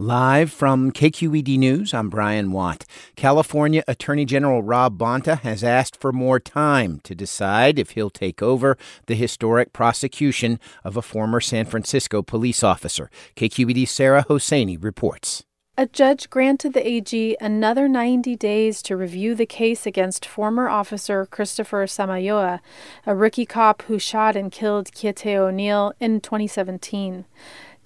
Live from KQED News, I'm Brian Watt. California Attorney General Rob Bonta has asked for more time to decide if he'll take over the historic prosecution of a former San Francisco police officer. KQED's Sarah Hosseini reports. A judge granted the AG another 90 days to review the case against former officer Christopher Samayoa, a rookie cop who shot and killed Keita O'Neil in 2017.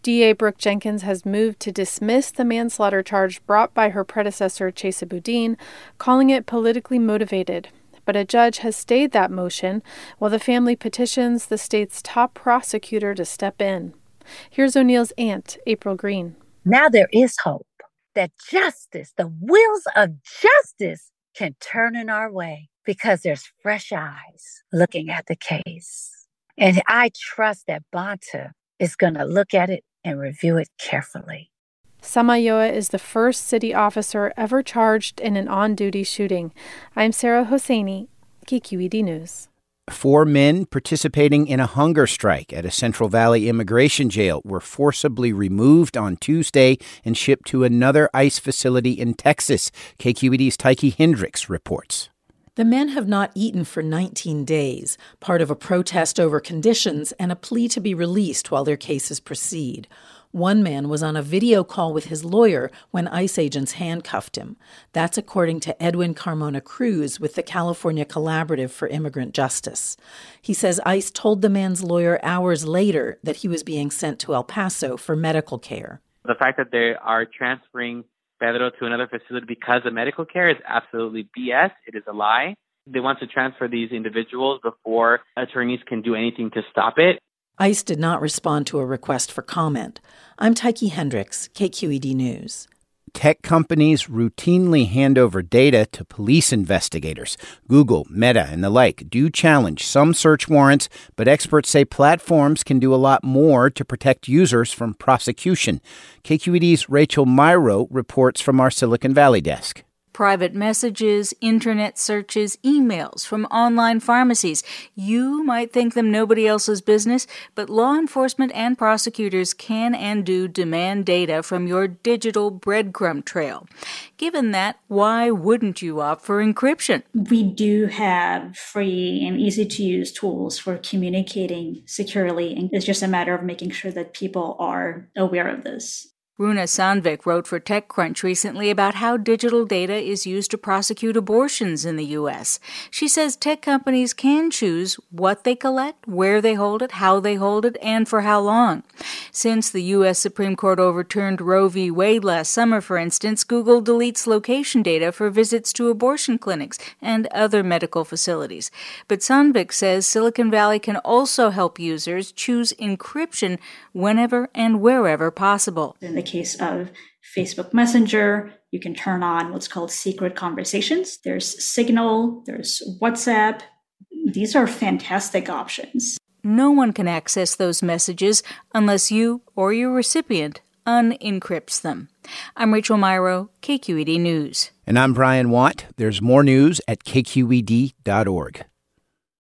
DA Brooke Jenkins has moved to dismiss the manslaughter charge brought by her predecessor, Chesa Boudin, calling it politically motivated. But a judge has stayed that motion while the family petitions the state's top prosecutor to step in. Here's O'Neil's aunt, April Green. Now there is hope that justice, the wheels of justice, can turn in our way because there's fresh eyes looking at the case. And I trust that Bonta is going to look at it and review it carefully. Samayoa is the first city officer ever charged in an on duty shooting. I'm Sarah Hosseini, KQED News. Four men participating in a hunger strike at a Central Valley immigration jail were forcibly removed on Tuesday and shipped to another ICE facility in Texas. KQED's Tyche Hendricks reports. The men have not eaten for 19 days, part of a protest over conditions and a plea to be released while their cases proceed. One man was on a video call with his lawyer when ICE agents handcuffed him. That's according to Edwin Carmona Cruz with the California Collaborative for Immigrant Justice. He says ICE told the man's lawyer hours later that he was being sent to El Paso for medical care. The fact that they are transferring Pedro to another facility because of medical care is absolutely BS. It is a lie. They want to transfer these individuals before attorneys can do anything to stop it. ICE did not respond to a request for comment. I'm Tyche Hendricks, KQED News. Tech companies routinely hand over data to police investigators. Google, Meta, and the like do challenge some search warrants, but experts say platforms can do a lot more to protect users from prosecution. KQED's Rachel Myrow reports from our Silicon Valley desk private messages, internet searches, emails from online pharmacies. You might think them nobody else's business, but law enforcement and prosecutors can and do demand data from your digital breadcrumb trail. Given that, why wouldn't you opt for encryption? We do have free and easy to use tools for communicating securely, and it's just a matter of making sure that people are aware of this. Runa Sandvik wrote for TechCrunch recently about how digital data is used to prosecute abortions in the U.S. She says tech companies can choose what they collect, where they hold it, how they hold it, and for how long. Since the U.S. Supreme Court overturned Roe v. Wade last summer, for instance, Google deletes location data for visits to abortion clinics and other medical facilities. But Sandvik says Silicon Valley can also help users choose encryption whenever and wherever possible. In the case of Facebook Messenger, you can turn on what's called secret conversations. There's Signal, there's WhatsApp. These are fantastic options. No one can access those messages unless you or your recipient unencrypts them. I'm Rachel Myrow, KQED News. And I'm Brian Watt. There's more news at kqed.org.